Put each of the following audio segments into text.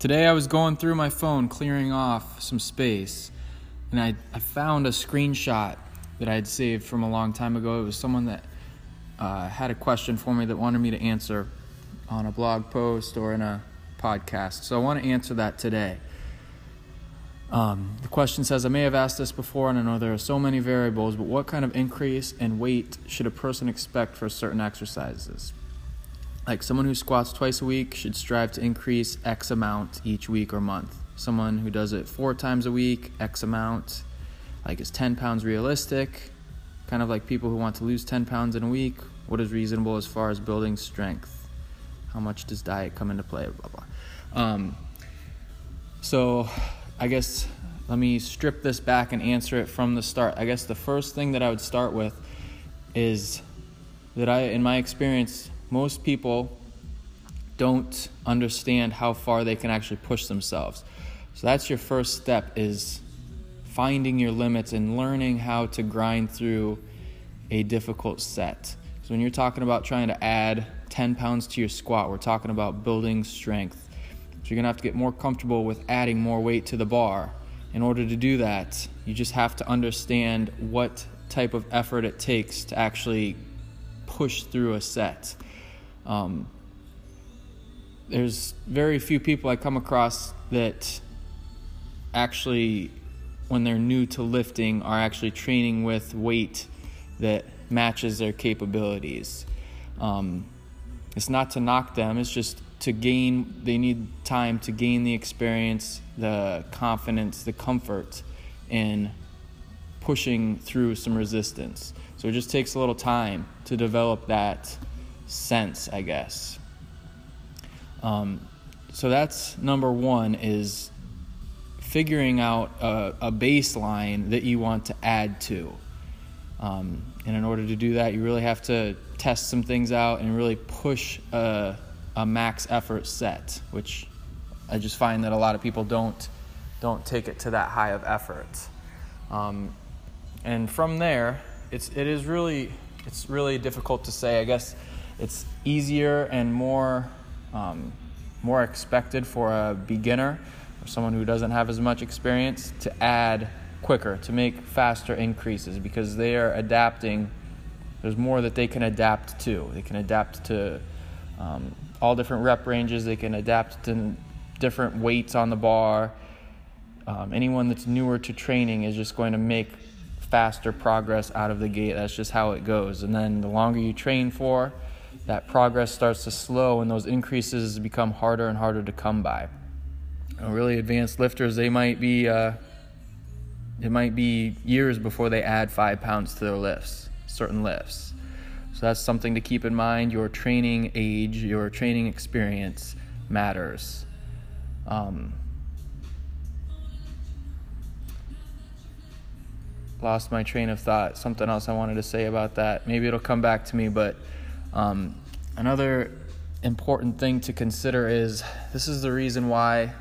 Today I was going through my phone, clearing off some space, and I, I found a screenshot that I had saved from a long time ago. It was someone that uh, had a question for me that wanted me to answer on a blog post or in a podcast. So I want to answer that today. Um, the question says I may have asked this before, and I know there are so many variables, but what kind of increase in weight should a person expect for certain exercises? Like someone who squats twice a week should strive to increase X amount each week or month. Someone who does it four times a week, X amount. Like is 10 pounds realistic? Kind of like people who want to lose 10 pounds in a week. What is reasonable as far as building strength? How much does diet come into play? Blah, blah. Um, so I guess let me strip this back and answer it from the start. I guess the first thing that I would start with is that I, in my experience, most people don't understand how far they can actually push themselves. So that's your first step is finding your limits and learning how to grind through a difficult set. So when you're talking about trying to add 10 pounds to your squat, we're talking about building strength. So you're going to have to get more comfortable with adding more weight to the bar. In order to do that, you just have to understand what type of effort it takes to actually push through a set. Um, there's very few people I come across that actually, when they're new to lifting, are actually training with weight that matches their capabilities. Um, it's not to knock them, it's just to gain, they need time to gain the experience, the confidence, the comfort in pushing through some resistance. So it just takes a little time to develop that sense, I guess. Um, so that's number one is figuring out a, a, baseline that you want to add to. Um, and in order to do that, you really have to test some things out and really push a, a max effort set, which I just find that a lot of people don't don't take it to that high of effort. Um, and from there, it's it is really it's really difficult to say. I guess it's easier and more um, more expected for a beginner or someone who doesn't have as much experience to add quicker to make faster increases because they are adapting. There's more that they can adapt to. They can adapt to um, all different rep ranges. They can adapt to different weights on the bar. Um, anyone that's newer to training is just going to make faster progress out of the gate. That's just how it goes. And then the longer you train for that progress starts to slow and those increases become harder and harder to come by. You know, really advanced lifters, they might be uh, it might be years before they add five pounds to their lifts, certain lifts. So that's something to keep in mind. Your training age, your training experience matters. Um, lost my train of thought. Something else I wanted to say about that. Maybe it'll come back to me, but um, another important thing to consider is this is the reason why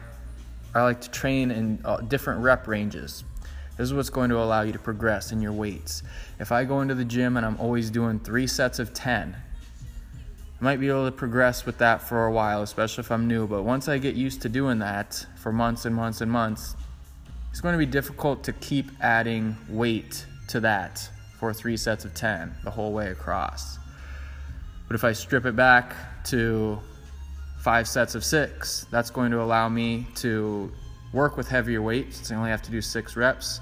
I like to train in uh, different rep ranges. This is what's going to allow you to progress in your weights. If I go into the gym and I'm always doing three sets of 10, I might be able to progress with that for a while, especially if I'm new. But once I get used to doing that for months and months and months, it's going to be difficult to keep adding weight to that for three sets of 10 the whole way across. But if I strip it back to five sets of six, that's going to allow me to work with heavier weights since I only have to do six reps.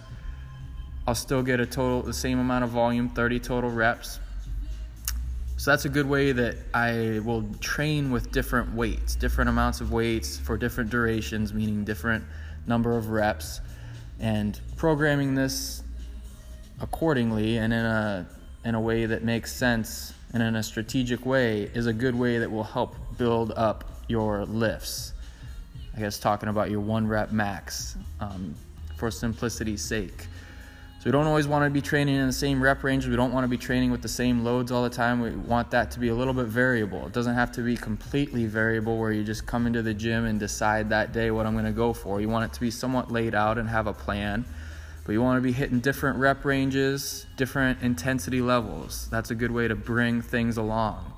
I'll still get a total, the same amount of volume, 30 total reps. So that's a good way that I will train with different weights, different amounts of weights for different durations, meaning different number of reps, and programming this accordingly and in a in a way that makes sense and in a strategic way is a good way that will help build up your lifts. I guess talking about your one rep max um, for simplicity's sake. So we don't always want to be training in the same rep range. We don't want to be training with the same loads all the time. We want that to be a little bit variable. It doesn't have to be completely variable where you just come into the gym and decide that day what I'm going to go for. You want it to be somewhat laid out and have a plan but you want to be hitting different rep ranges, different intensity levels. That's a good way to bring things along.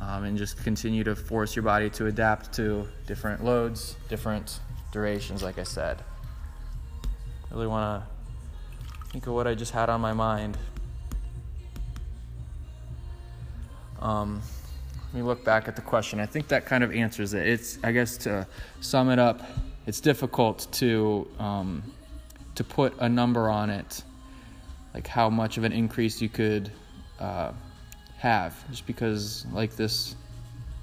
um, and just continue to force your body to adapt to different loads, different durations, like I said. I really want to think of what I just had on my mind. Um, let me look back at the question. I think that kind of answers it. It's, I guess, to sum it up, it's difficult to um, to put a number on it, like how much of an increase you could uh, have, just because, like this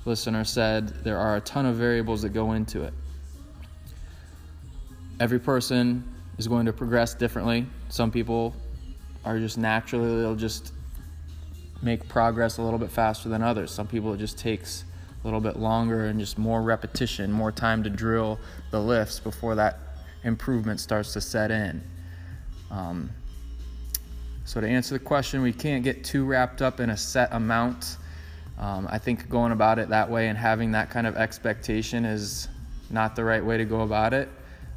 listener said, there are a ton of variables that go into it. Every person is going to progress differently. Some people are just naturally, they'll just make progress a little bit faster than others. Some people it just takes a little bit longer and just more repetition, more time to drill the lifts before that improvement starts to set in. Um, so, to answer the question, we can't get too wrapped up in a set amount. Um, I think going about it that way and having that kind of expectation is not the right way to go about it.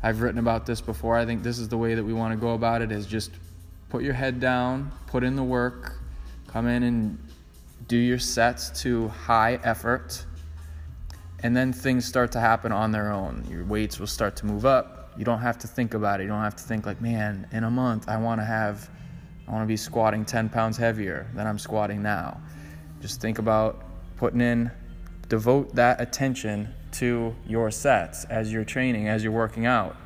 I've written about this before. I think this is the way that we want to go about it is just put your head down, put in the work, come in and do your sets to high effort, and then things start to happen on their own. Your weights will start to move up. You don't have to think about it. You don't have to think like, man, in a month I want to have I want to be squatting 10 pounds heavier than I'm squatting now. Just think about putting in, devote that attention to your sets as you're training, as you're working out.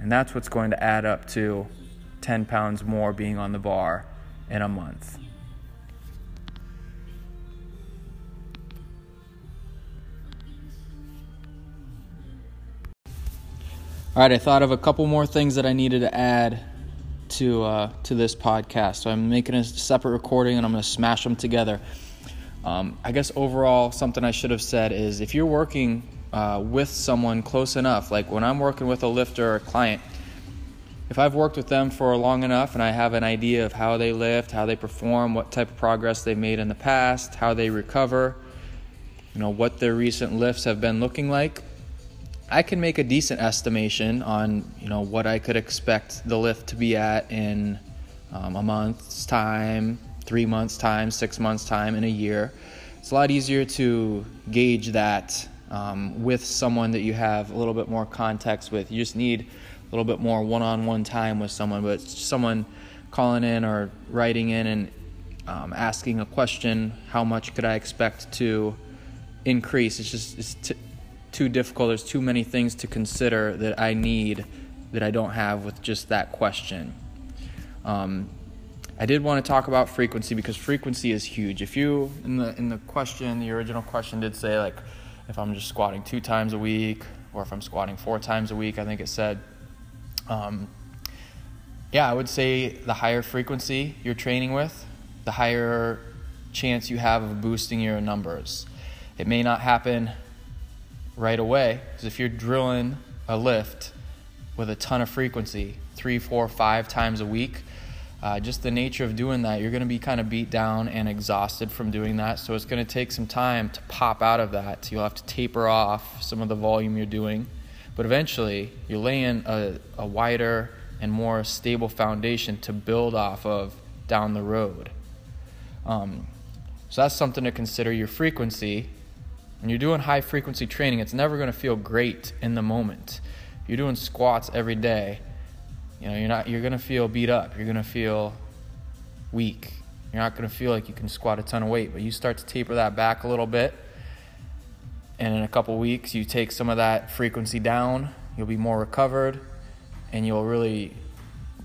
And that's what's going to add up to 10 pounds more being on the bar in a month. All right, I thought of a couple more things that I needed to add to uh, to this podcast. So I'm making a separate recording and I'm going to smash them together. Um, I guess overall, something I should have said is if you're working uh, with someone close enough, like when I'm working with a lifter or a client, if I've worked with them for long enough and I have an idea of how they lift, how they perform, what type of progress they've made in the past, how they recover, you know, what their recent lifts have been looking like, I can make a decent estimation on you know what I could expect the lift to be at in um, a month's time, three months' time, six months' time, in a year. It's a lot easier to gauge that um, with someone that you have a little bit more context with. You just need a little bit more one-on-one time with someone, but someone calling in or writing in and um, asking a question, how much could I expect to increase? It's just it's t- too difficult. There's too many things to consider that I need that I don't have with just that question. Um, I did want to talk about frequency because frequency is huge. If you in the in the question, the original question did say like if I'm just squatting two times a week or if I'm squatting four times a week, I think it said. Um, yeah, I would say the higher frequency you're training with, the higher chance you have of boosting your numbers. It may not happen right away. Because if you're drilling a lift with a ton of frequency, three, four, five times a week, uh, just the nature of doing that, you're going to be kind of beat down and exhausted from doing that. So it's going to take some time to pop out of that. So You'll have to taper off some of the volume you're doing. But eventually, you're laying a, a wider and more stable foundation to build off of down the road. Um, so that's something to consider your frequency when you're doing high frequency training, it's never going to feel great in the moment. You're doing squats every day, you know, you're not you're going to feel beat up. You're going to feel weak. You're not going to feel like you can squat a ton of weight, but you start to taper that back a little bit. And in a couple weeks, you take some of that frequency down, you'll be more recovered, and you'll really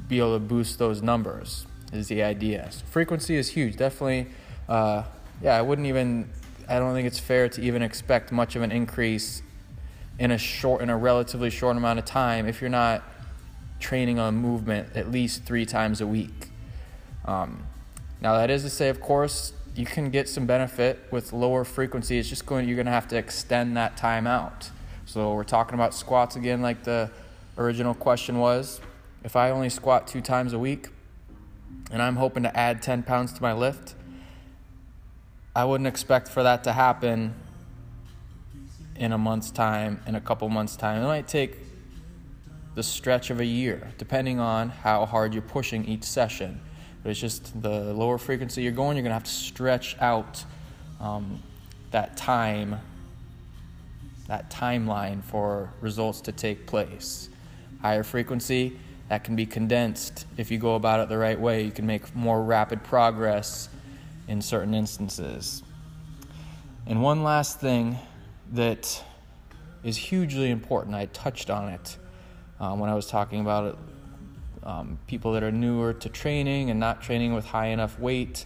be able to boost those numbers, is the idea. So frequency is huge. Definitely, uh, yeah, I wouldn't even I don't think it's fair to even expect much of an increase in a short in a relatively short amount of time if you're not training on movement at least three times a week. Um, now that is to say, of course, you can get some benefit with lower frequency. It's just going you're going to have to extend that time out. So we're talking about squats again, like the original question was. If I only squat two times a week, and I'm hoping to add 10 pounds to my lift, I wouldn't expect for that to happen in a month's time, in a couple months' time. It might take the stretch of a year, depending on how hard you're pushing each session. But it's just the lower frequency you're going, you're going to have to stretch out um, that time, that timeline for results to take place. Higher frequency, that can be condensed if you go about it the right way. You can make more rapid progress in certain instances. And one last thing that is hugely important, I touched on it um, when I was talking about it. Um, people that are newer to training and not training with high enough weight.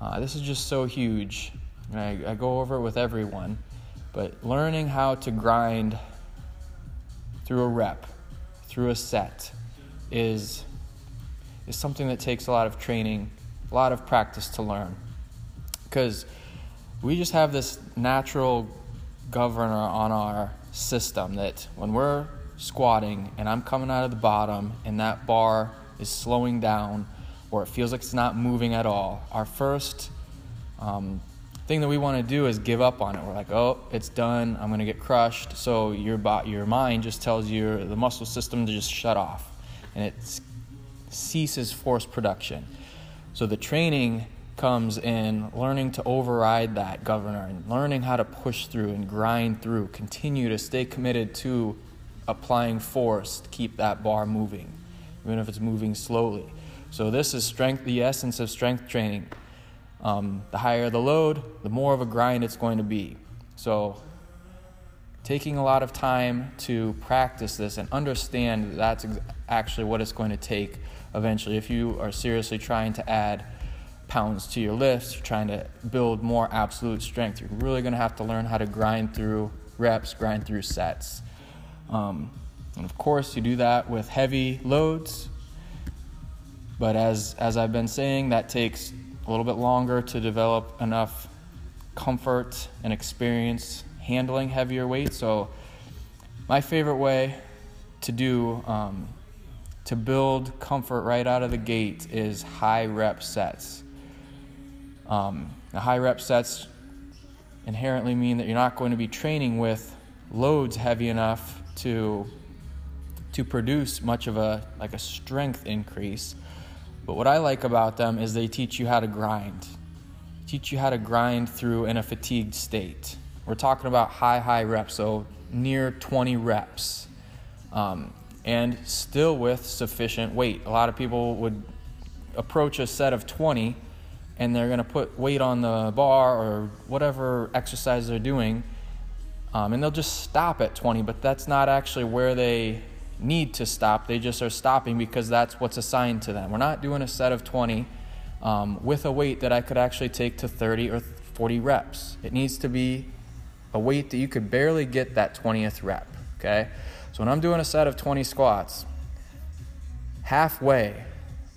Uh, this is just so huge. I, I go over it with everyone, but learning how to grind through a rep, through a set, is is something that takes a lot of training, a lot of practice to learn. Because we just have this natural governor on our system that when we're squatting and I'm coming out of the bottom and that bar is slowing down or it feels like it's not moving at all, our first um, thing that we want to do is give up on it. We're like, oh, it's done. I'm going to get crushed. So your your mind just tells your the muscle system to just shut off, and it ceases force production. So the training comes in learning to override that governor and learning how to push through and grind through, continue to stay committed to applying force to keep that bar moving, even if it's moving slowly. So, this is strength, the essence of strength training. Um, the higher the load, the more of a grind it's going to be. So, taking a lot of time to practice this and understand that that's actually what it's going to take eventually if you are seriously trying to add pounds to your lifts, you're trying to build more absolute strength, you're really going to have to learn how to grind through reps, grind through sets. Um, and of course, you do that with heavy loads. But as, as I've been saying, that takes a little bit longer to develop enough comfort and experience handling heavier weight. So, my favorite way to do um, to build comfort right out of the gate is high rep sets. Um, the high rep sets inherently mean that you're not going to be training with loads heavy enough to to produce much of a like a strength increase. But what I like about them is they teach you how to grind. Teach you how to grind through in a fatigued state. We're talking about high, high reps, so near 20 reps, um, and still with sufficient weight. A lot of people would approach a set of 20 and they're going to put weight on the bar or whatever exercise they're doing, um, and they'll just stop at 20, but that's not actually where they need to stop. They just are stopping because that's what's assigned to them. We're not doing a set of 20 um, with a weight that I could actually take to 30 or 40 reps. It needs to be a weight that you could barely get that 20th rep, okay? So when I'm doing a set of 20 squats, halfway,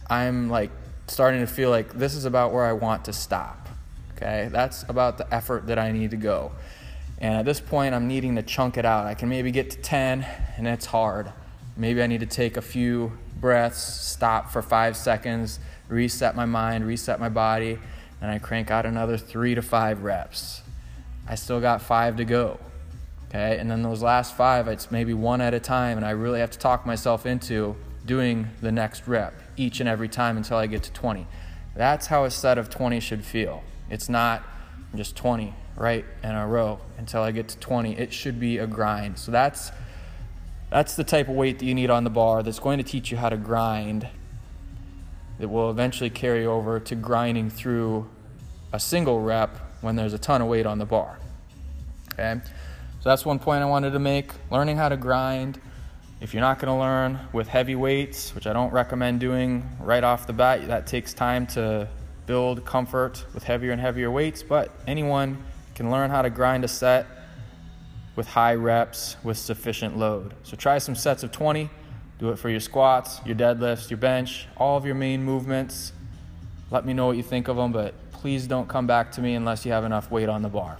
I'm like starting to feel like this is about where I want to stop. Okay, that's about the effort that I need to go. And at this point, I'm needing to chunk it out. I can maybe get to 10, and it's hard. Maybe I need to take a few breaths, stop for five seconds, reset my mind, reset my body, and I crank out another three to five reps. I still got five to go. Okay, and then those last five, it's maybe one at a time, and I really have to talk myself into doing the next rep each and every time until I get to 20. That's how a set of 20 should feel. It's not just 20 right in a row until I get to 20. It should be a grind. So that's that's the type of weight that you need on the bar that's going to teach you how to grind. That will eventually carry over to grinding through a single rep when there's a ton of weight on the bar. Okay? So that's one point I wanted to make. Learning how to grind if you're not going to learn with heavy weights, which I don't recommend doing right off the bat, that takes time to build comfort with heavier and heavier weights, but anyone can learn how to grind a set with high reps with sufficient load. So try some sets of 20. Do it for your squats, your deadlifts, your bench, all of your main movements. Let me know what you think of them, but please don't come back to me unless you have enough weight on the bar.